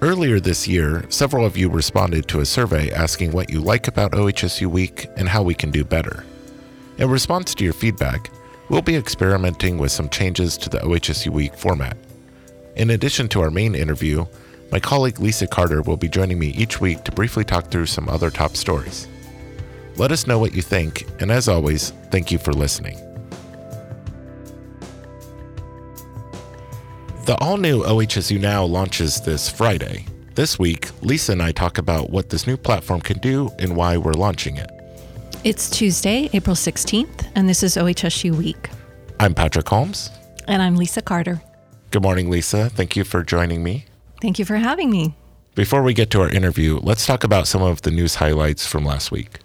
Earlier this year, several of you responded to a survey asking what you like about OHSU Week and how we can do better. In response to your feedback, we'll be experimenting with some changes to the OHSU Week format. In addition to our main interview, my colleague Lisa Carter will be joining me each week to briefly talk through some other top stories. Let us know what you think, and as always, thank you for listening. The all new OHSU Now launches this Friday. This week, Lisa and I talk about what this new platform can do and why we're launching it. It's Tuesday, April 16th, and this is OHSU Week. I'm Patrick Holmes. And I'm Lisa Carter. Good morning, Lisa. Thank you for joining me. Thank you for having me. Before we get to our interview, let's talk about some of the news highlights from last week.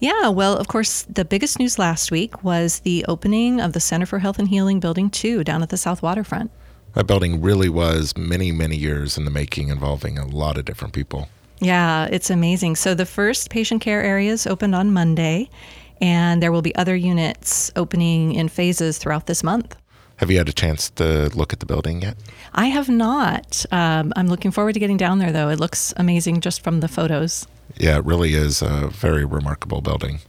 Yeah, well, of course, the biggest news last week was the opening of the Center for Health and Healing Building 2 down at the South Waterfront. That building really was many, many years in the making, involving a lot of different people. Yeah, it's amazing. So the first patient care areas opened on Monday, and there will be other units opening in phases throughout this month. Have you had a chance to look at the building yet? I have not. Um, I'm looking forward to getting down there, though. It looks amazing just from the photos. Yeah, it really is a very remarkable building.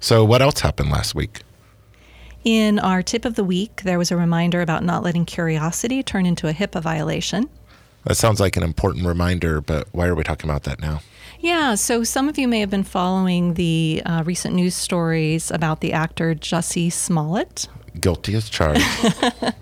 So, what else happened last week? In our tip of the week, there was a reminder about not letting curiosity turn into a HIPAA violation. That sounds like an important reminder, but why are we talking about that now? Yeah, so some of you may have been following the uh, recent news stories about the actor Jussie Smollett. Guilty as charged.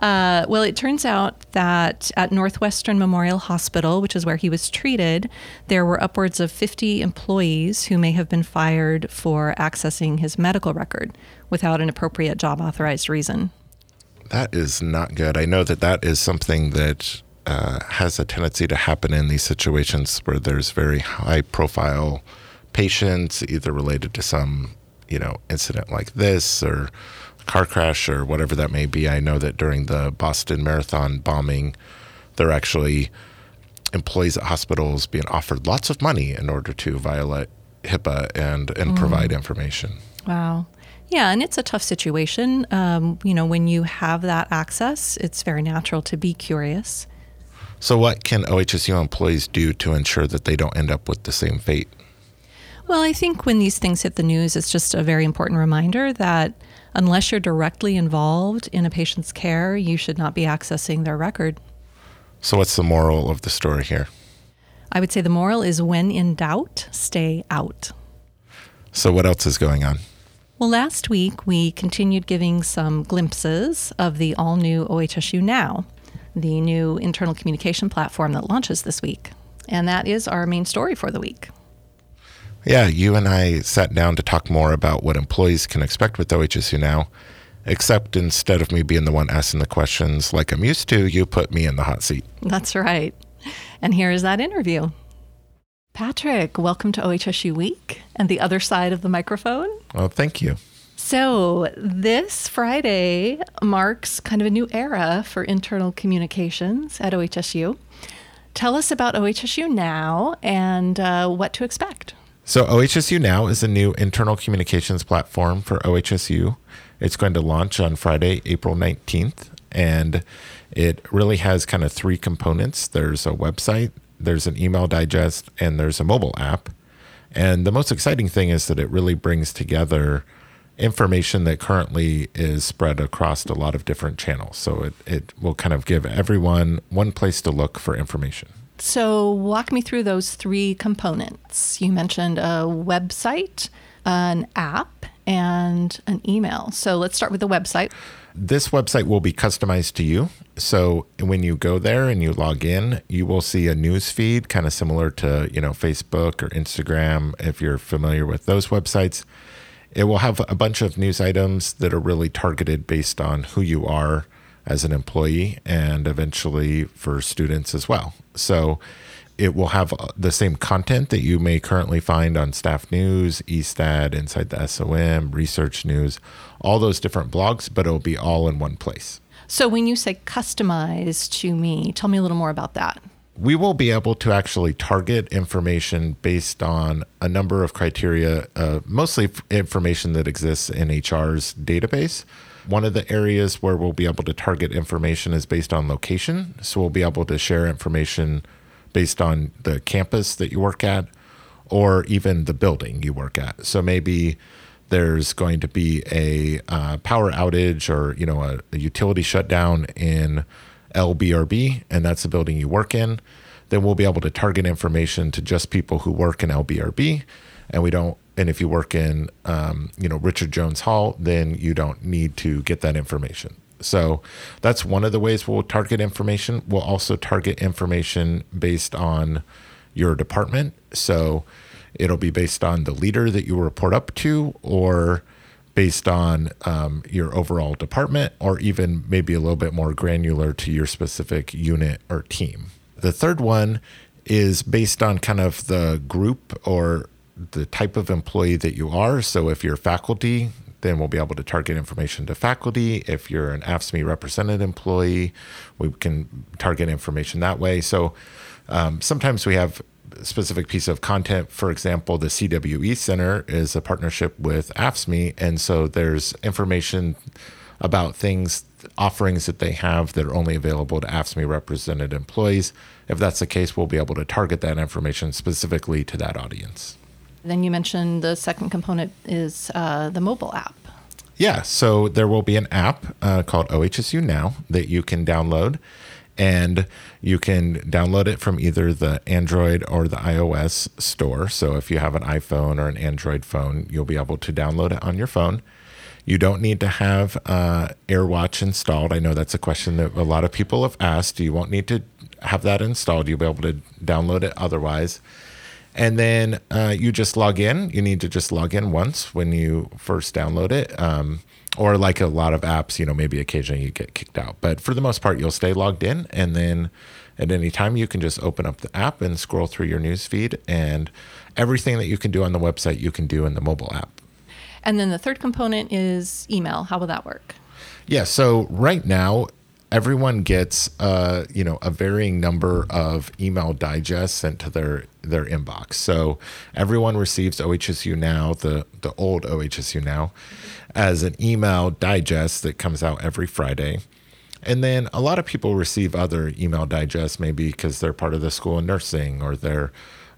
Uh, well, it turns out that at Northwestern Memorial Hospital, which is where he was treated, there were upwards of 50 employees who may have been fired for accessing his medical record without an appropriate job authorized reason. That is not good. I know that that is something that uh, has a tendency to happen in these situations where there's very high profile patients, either related to some, you know, incident like this or car crash or whatever that may be. I know that during the Boston Marathon bombing, there are actually employees at hospitals being offered lots of money in order to violate HIPAA and and mm. provide information. Wow. Yeah, and it's a tough situation. Um, you know, when you have that access, it's very natural to be curious. So, what can OHSU employees do to ensure that they don't end up with the same fate? Well, I think when these things hit the news, it's just a very important reminder that unless you're directly involved in a patient's care, you should not be accessing their record. So, what's the moral of the story here? I would say the moral is when in doubt, stay out. So, what else is going on? Well, last week we continued giving some glimpses of the all new OHSU Now, the new internal communication platform that launches this week. And that is our main story for the week. Yeah, you and I sat down to talk more about what employees can expect with OHSU now, except instead of me being the one asking the questions like I'm used to, you put me in the hot seat. That's right. And here is that interview. Patrick, welcome to OHSU Week and the other side of the microphone. Oh, thank you. So, this Friday marks kind of a new era for internal communications at OHSU. Tell us about OHSU now and uh, what to expect. So, OHSU Now is a new internal communications platform for OHSU. It's going to launch on Friday, April 19th, and it really has kind of three components there's a website, there's an email digest, and there's a mobile app. And the most exciting thing is that it really brings together information that currently is spread across a lot of different channels. So it, it will kind of give everyone one place to look for information. So, walk me through those three components. You mentioned a website, an app, and an email. So, let's start with the website. This website will be customized to you. So, when you go there and you log in, you will see a news feed kind of similar to, you know, Facebook or Instagram if you're familiar with those websites. It will have a bunch of news items that are really targeted based on who you are as an employee and eventually for students as well. So it will have the same content that you may currently find on Staff News, eStat, Inside the SOM, Research News, all those different blogs, but it'll be all in one place. So when you say customize to me, tell me a little more about that. We will be able to actually target information based on a number of criteria, uh, mostly information that exists in HR's database One of the areas where we'll be able to target information is based on location. So we'll be able to share information based on the campus that you work at or even the building you work at. So maybe there's going to be a uh, power outage or you know a, a, utility shutdown in LBRB, and that's the building you work in. Then we'll be able to target information to just people who work in LBRB, and we don't. And if you work in um, you know Richard Jones Hall, then you don't need to get that information. So that's one of the ways we'll target information. We'll also target information based on your department. So it'll be based on the leader that you report up to or based on um, your overall department or even maybe a little bit more granular to your specific unit or team. The third one is based on kind of the group or the type of employee that you are. So if you're faculty, then we'll be able to target information to faculty. If you're an AFSCME represented employee, we can target information that way. So um, sometimes we have specific piece of content. For example, the CWE Center is a partnership with AFSCME, and so there's information about things, offerings that they have that are only available to AFSCME represented employees. If that's the case, we'll be able to target that information specifically to that audience. Then you mentioned the second component is uh, the mobile app. Yeah, so there will be an app uh, called OHSU Now that you can download, and you can download it from either the Android or the iOS store. So if you have an iPhone or an Android phone, you'll be able to download it on your phone. You don't need to have uh, AirWatch installed. I know that's a question that a lot of people have asked. You won't need to have that installed. You'll be able to download it otherwise. And then uh, you just log in. You need to just log in once when you first download it. Um, or like a lot of apps, you know, maybe occasionally you get kicked out. But for the most part, you'll stay logged in. And then at any time, you can just open up the app and scroll through your news feed. And everything that you can do on the website, you can do in the mobile app. And then the third component is email. How will that work? Yeah. So right now, everyone gets uh, you know a varying number of email digests sent to their their inbox. So everyone receives OHSU now, the the old OHSU now, as an email digest that comes out every Friday. And then a lot of people receive other email digests, maybe because they're part of the school of nursing or they're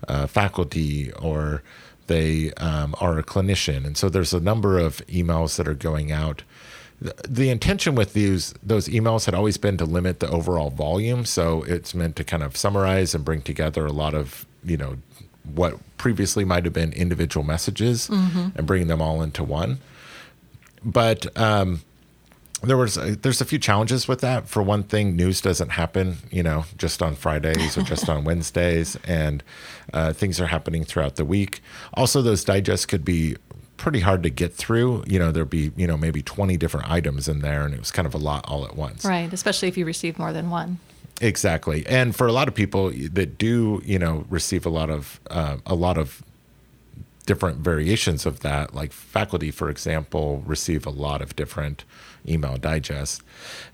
uh, faculty or they um, are a clinician. And so there's a number of emails that are going out the intention with these those emails had always been to limit the overall volume. So it's meant to kind of summarize and bring together a lot of you know what previously might have been individual messages mm-hmm. and bringing them all into one. But um, there was a, there's a few challenges with that. For one thing news doesn't happen you know just on fridays or just on wednesdays. And uh, things are happening throughout the week. Also those digests could be pretty hard to get through. You know, there'd be, you know, maybe 20 different items in there, and it was kind of a lot all at once. Right. Especially if you receive more than one. Exactly. And for a lot of people that do, you know, receive a lot of, uh, a lot of different variations of that, like faculty, for example, receive a lot of different email digests.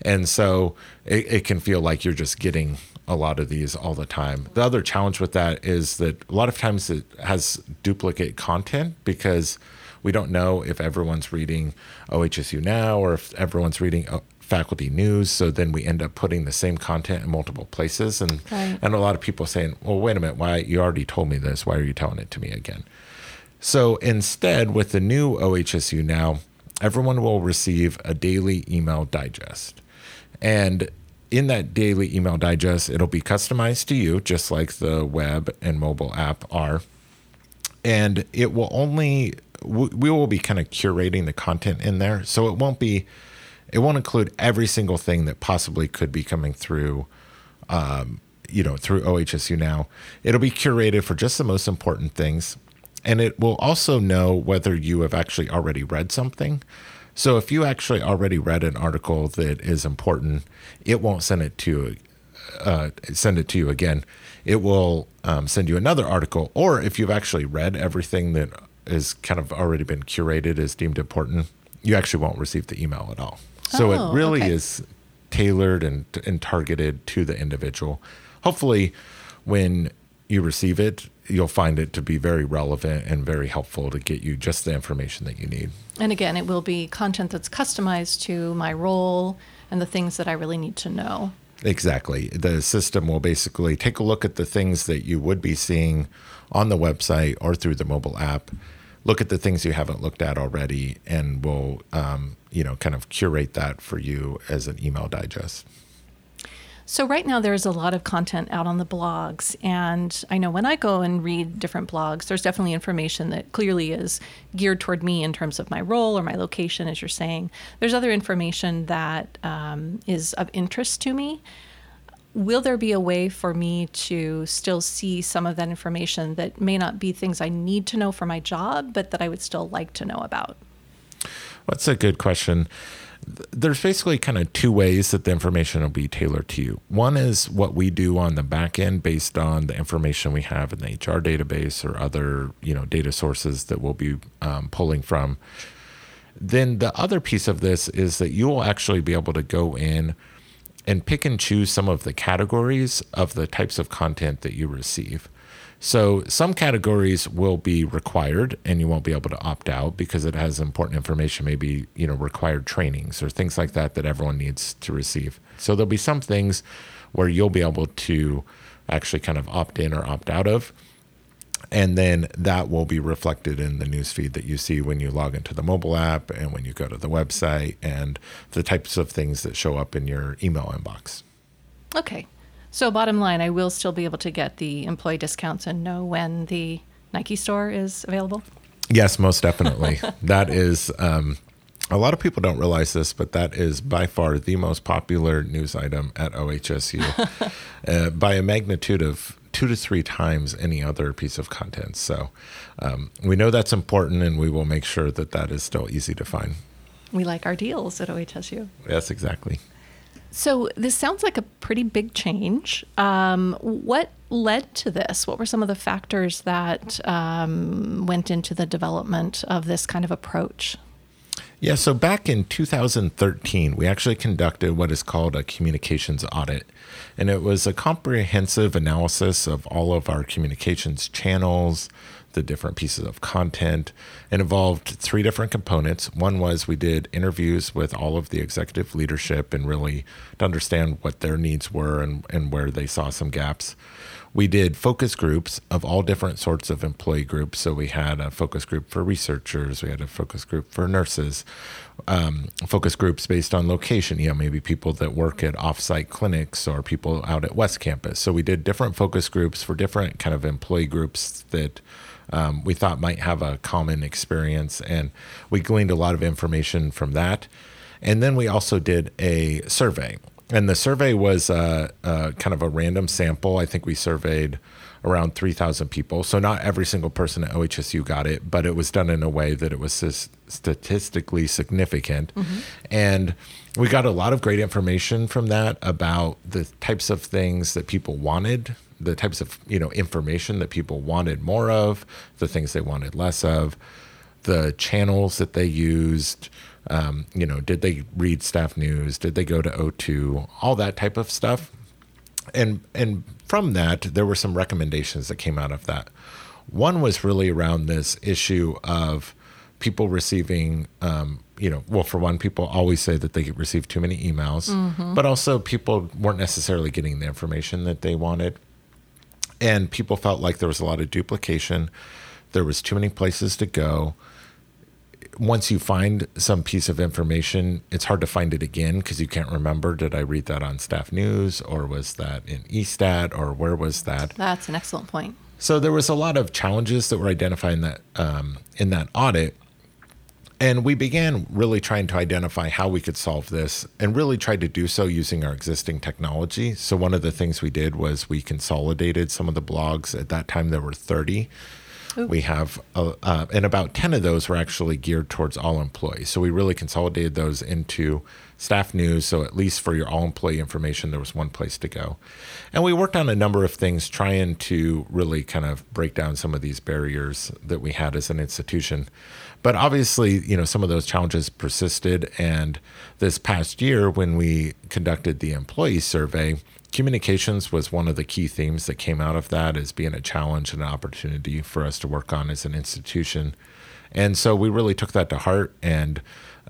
And so it, it can feel like you're just getting a lot of these all the time. The other challenge with that is that a lot of times it has duplicate content because we don't know if everyone's reading OHSU now or if everyone's reading uh, faculty news. So then we end up putting the same content in multiple places. And, right. and a lot of people saying, well, wait a minute, why you already told me this. Why are you telling it to me again? So instead, with the new OHSU now, everyone will receive a daily email digest. And in that daily email digest, it'll be customized to you, just like the web and mobile app are. And it will only we will be kind of curating the content in there. So it won't be, it won't include every single thing that possibly could be coming through, um, you know, through OHSU now. It'll be curated for just the most important things. And it will also know whether you have actually already read something. So if you actually already read an article that is important, it won't send it to uh, send it to you again. It will um, send you another article, or if you've actually read everything that is kind of already been curated is deemed important, you actually won't receive the email at all. So oh, it really okay. is tailored and, and targeted to the individual. Hopefully, when you receive it, you'll find it to be very relevant and very helpful to get you just the information that you need. And again, it will be content that's customized to my role and the things that I really need to know. Exactly. The system will basically take a look at the things that you would be seeing on the website or through the mobile app. Look at the things you haven't looked at already, and we'll um, you know kind of curate that for you as an email digest. So, right now, there's a lot of content out on the blogs. And I know when I go and read different blogs, there's definitely information that clearly is geared toward me in terms of my role or my location, as you're saying. There's other information that um, is of interest to me. Will there be a way for me to still see some of that information that may not be things I need to know for my job, but that I would still like to know about? That's a good question there's basically kind of two ways that the information will be tailored to you. One is what we do on the back end based on the information we have in the HR database or other you know data sources that we'll be um, pulling from. Then the other piece of this is that you will actually be able to go in and pick and choose some of the categories of the types of content that you receive. So some categories will be required and you won't be able to opt out because it has important information, maybe, you know, required trainings or things like that that everyone needs to receive. So there'll be some things where you'll be able to actually kind of opt in or opt out of. And then that will be reflected in the newsfeed that you see when you log into the mobile app and when you go to the website and the types of things that show up in your email inbox. Okay. So, bottom line, I will still be able to get the employee discounts and know when the Nike store is available? Yes, most definitely. that is, um, a lot of people don't realize this, but that is by far the most popular news item at OHSU uh, by a magnitude of two to three times any other piece of content. So um, we know that's important and we will make sure that that is still easy to find. We like our deals at OHSU. Yes, exactly. So this sounds like a pretty big change. Um, what led to this? What were some of the factors that um, went into the development of this kind of approach? Yeah, so back in 2013, we actually conducted what is called a communications audit. And it was a comprehensive analysis of all of our communications channels, the different pieces of content. It involved three different components. One was we did interviews with all of the executive leadership and really to understand what their needs were and, and where they saw some gaps. We did focus groups of all different sorts of employee groups. So we had a focus group for researchers, we had a focus group for nurses, um, focus groups based on location, you know, maybe people that work at offsite clinics or people out at West Campus. So we did different focus groups for different kind of employee groups that um, we thought might have a common experience. And we gleaned a lot of information from that. And then we also did a survey. And the survey was uh, uh, kind of a random sample. I think we surveyed around 3,000 people. So not every single person at OHSU got it, but it was done in a way that it was statistically significant. Mm-hmm. And we got a lot of great information from that about the types of things that people wanted the types of you know information that people wanted more of, the things they wanted less of, the channels that they used. Um, you know, did they read staff news? Did they go to O2? All that type of stuff. And and from that, there were some recommendations that came out of that. One was really around this issue of people receiving um, you know well for one people always say that they receive too many emails mm-hmm. but also people weren't necessarily getting the information that they wanted and people felt like there was a lot of duplication. There was too many places to go. Once you find some piece of information, it's hard to find it again because you can't remember. Did I read that on staff news or was that in eStat or where was that? That's an excellent point. So there was a lot of challenges that were identified in that um, in that audit, and we began really trying to identify how we could solve this and really tried to do so using our existing technology. So, one of the things we did was we consolidated some of the blogs. At that time, there were 30. Ooh. We have, uh, uh, and about 10 of those were actually geared towards all employees. So, we really consolidated those into staff news. So, at least for your all employee information, there was one place to go. And we worked on a number of things trying to really kind of break down some of these barriers that we had as an institution. But obviously, you know, some of those challenges persisted. And this past year, when we conducted the employee survey, communications was one of the key themes that came out of that as being a challenge and an opportunity for us to work on as an institution. And so we really took that to heart and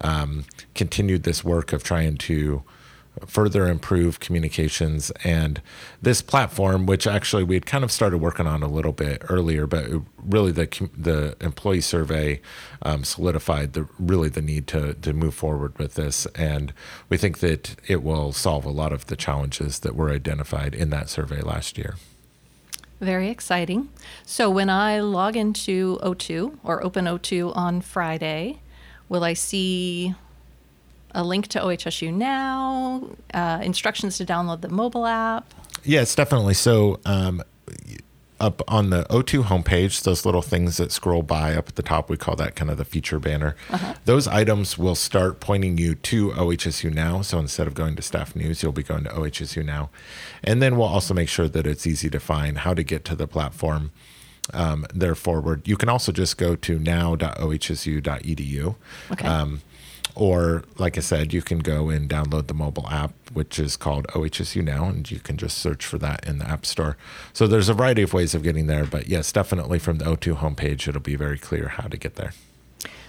um, continued this work of trying to further improve communications. And this platform, which actually we had kind of started working on a little bit earlier, but really the the employee survey um, solidified the really the need to to move forward with this. And we think that it will solve a lot of the challenges that were identified in that survey last year. Very exciting. So when I log into O2 or Open O2 on Friday, will I see a link to OHSU Now, uh, instructions to download the mobile app? Yes, definitely. So, um, up on the O2 homepage, those little things that scroll by up at the top, we call that kind of the feature banner. Uh-huh. Those items will start pointing you to OHSU Now. So instead of going to Staff News, you'll be going to OHSU Now. And then we'll also make sure that it's easy to find how to get to the platform. Um, there forward. You can also just go to now.ohsu.edu. Okay. Um, or, like I said, you can go and download the mobile app, which is called OHSU Now, and you can just search for that in the App Store. So there's a variety of ways of getting there, but yes, definitely from the O2 homepage, it'll be very clear how to get there.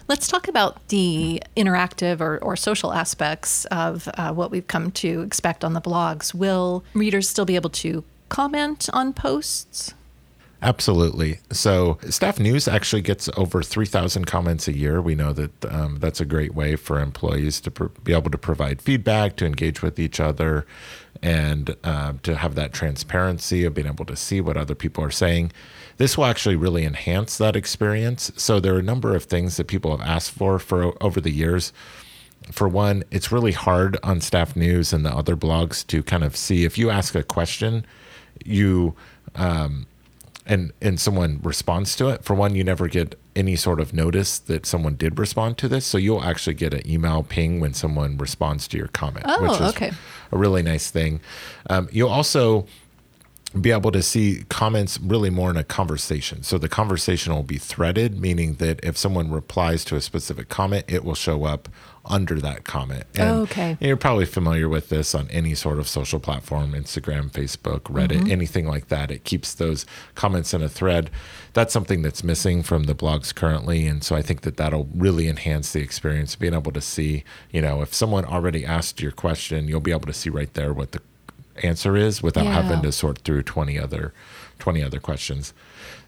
Let's talk about the interactive or, or social aspects of uh, what we've come to expect on the blogs. Will readers still be able to comment on posts? Absolutely. So, Staff News actually gets over 3,000 comments a year. We know that um, that's a great way for employees to pr- be able to provide feedback, to engage with each other, and uh, to have that transparency of being able to see what other people are saying. This will actually really enhance that experience. So, there are a number of things that people have asked for for over the years for one, it's really hard on staff news and the other blogs to kind of see if you ask a question, you um, and and someone responds to it. For one you never get any sort of notice that someone did respond to this. So you'll actually get an email ping when someone responds to your comment oh, which is okay. a really nice thing. Um, you'll also be able to see comments really more in a conversation. So the conversation will be threaded, meaning that if someone replies to a specific comment, it will show up under that comment. And oh, okay. You're probably familiar with this on any sort of social platform, Instagram, Facebook, Reddit, mm-hmm. anything like that. It keeps those comments in a thread. That's something that's missing from the blogs currently. And so I think that that'll really enhance the experience, being able to see, you know, if someone already asked your question, you'll be able to see right there what the answer is without yeah. having to sort through 20 other 20 other questions.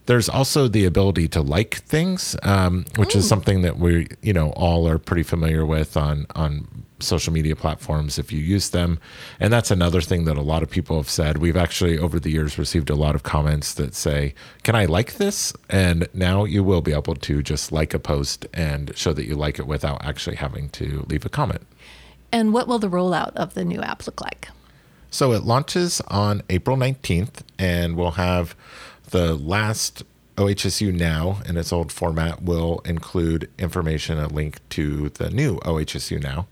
There's also the ability to like things um, which Ooh. is something that we you know all are pretty familiar with on on social media platforms if you use them. And that's another thing that a lot of people have said. We've actually over the years received a lot of comments that say can i like this? And now you will be able to just like a post and show that you like it without actually having to leave a comment. And what will the rollout of the new app look like so it launches on April 19th, and we'll have the last OHSU Now in its old format will include information, a link to the new OHSU Now,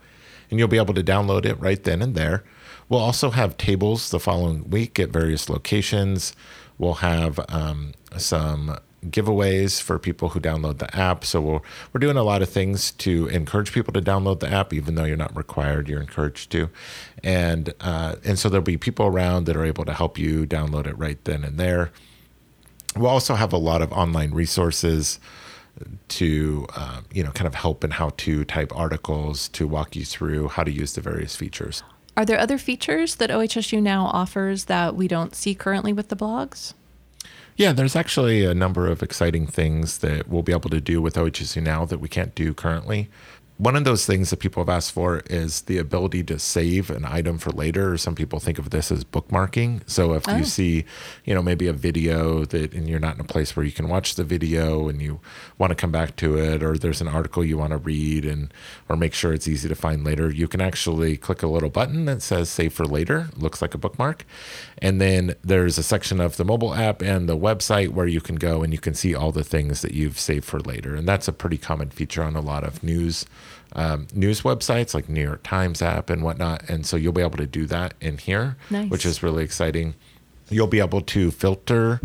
and you'll be able to download it right then and there. We'll also have tables the following week at various locations. We'll have um, some giveaways for people who download the app. So we're, we're doing a lot of things to encourage people to download the app, even though you're not required, you're encouraged to. And, uh, and so there'll be people around that are able to help you download it right then and there. We'll also have a lot of online resources to uh, you know kind of help and how to type articles to walk you through how to use the various features. Are there other features that OHSU now offers that we don't see currently with the blogs? Yeah, there's actually a number of exciting things that we'll be able to do with OHSU now that we can't do currently one of those things that people have asked for is the ability to save an item for later. Some people think of this as bookmarking. So if oh. you see, you know, maybe a video that and you're not in a place where you can watch the video and you want to come back to it, or there's an article you want to read and or make sure it's easy to find later, you can actually click a little button that says save for later. looks like a bookmark. And then there's a section of the mobile app and the website where you can go and you can see all the things that you've saved for later. And that's a pretty common feature on a lot of news um, news websites like New York Times app and whatnot. And so you'll be able to do that in here, nice. which is really exciting. You'll be able to filter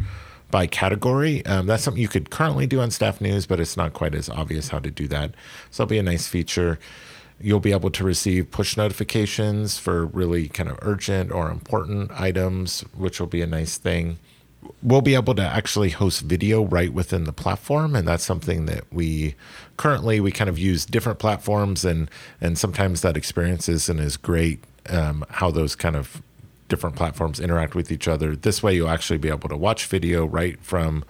by category. Um, that's something you could currently do on Staff News, but it's not quite as obvious how to do that. So it'll be a nice feature. You'll be able to receive push notifications for really kind of urgent or important items, which will be a nice thing. We'll be able to actually host video right within the platform, and that's something that we currently we kind of use different platforms, and and sometimes that experience isn't as great. Um, how those kind of different platforms interact with each other. This way, you'll actually be able to watch video right from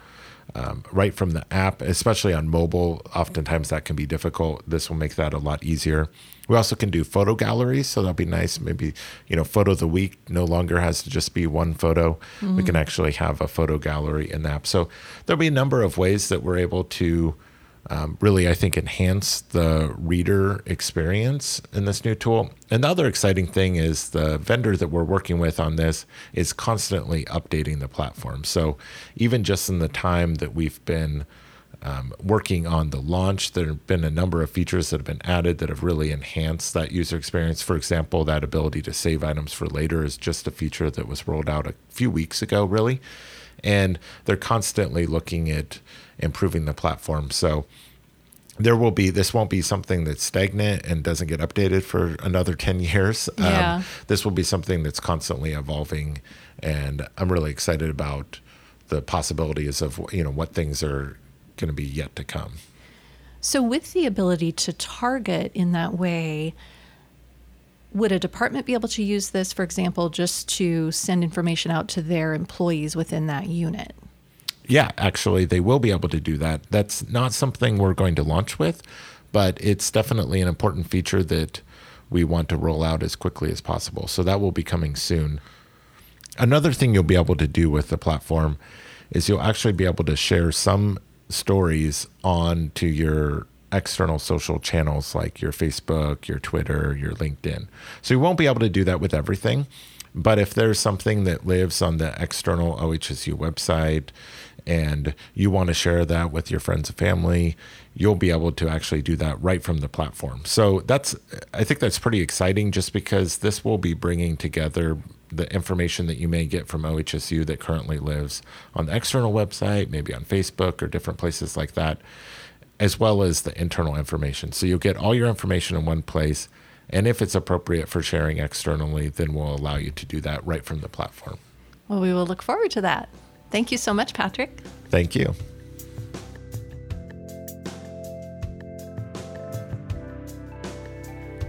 um, right from the app, especially on mobile. Oftentimes that can be difficult. This will make that a lot easier. We also can do photo galleries, so that'll be nice. Maybe you know, photo of the week no longer has to just be one photo. Mm-hmm. We can actually have a photo gallery in the app. So there'll be a number of ways that we're able to um, really, I think, enhance the reader experience in this new tool. And the other exciting thing is the vendor that we're working with on this is constantly updating the platform. So even just in the time that we've been um, working on the launch, there have been a number of features that have been added that have really enhanced that user experience. For example, that ability to save items for later is just a feature that was rolled out a few weeks ago, really. And they're constantly looking at improving the platform. So there will be this won't be something that's stagnant and doesn't get updated for another 10 years um, yeah. Um, this will be something that's constantly evolving and i'm really excited about the possibilities of you know what things are going to be yet to come so with the ability to target in that way would a department be able to use this for example just to send information out to their employees within that unit yeah, actually, they will be able to do that. That's not something we're going to launch with, but it's definitely an important feature that we want to roll out as quickly as possible. So that will be coming soon. Another thing you'll be able to do with the platform is you'll actually be able to share some stories on to your external social channels like your Facebook, your Twitter, your LinkedIn. So you won't be able to do that with everything. But if there's something that lives on the external OHSU website and you want to share that with your friends and family, you'll be able to actually do that right from the platform. So that's, I think that's pretty exciting just because this will be bringing together the information that you may get from OHSU that currently lives on the external website, maybe on Facebook or different places like that, as well as the internal information. So you'll get all your information in one place and if it's appropriate for sharing externally, then we'll allow you to do that right from the platform. Well, we will look forward to that. Thank you so much, Patrick. Thank you.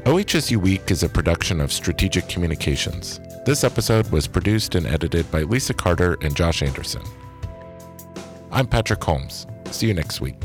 OHSU Week is a production of Strategic Communications. This episode was produced and edited by Lisa Carter and Josh Anderson. I'm Patrick Holmes. See you next week.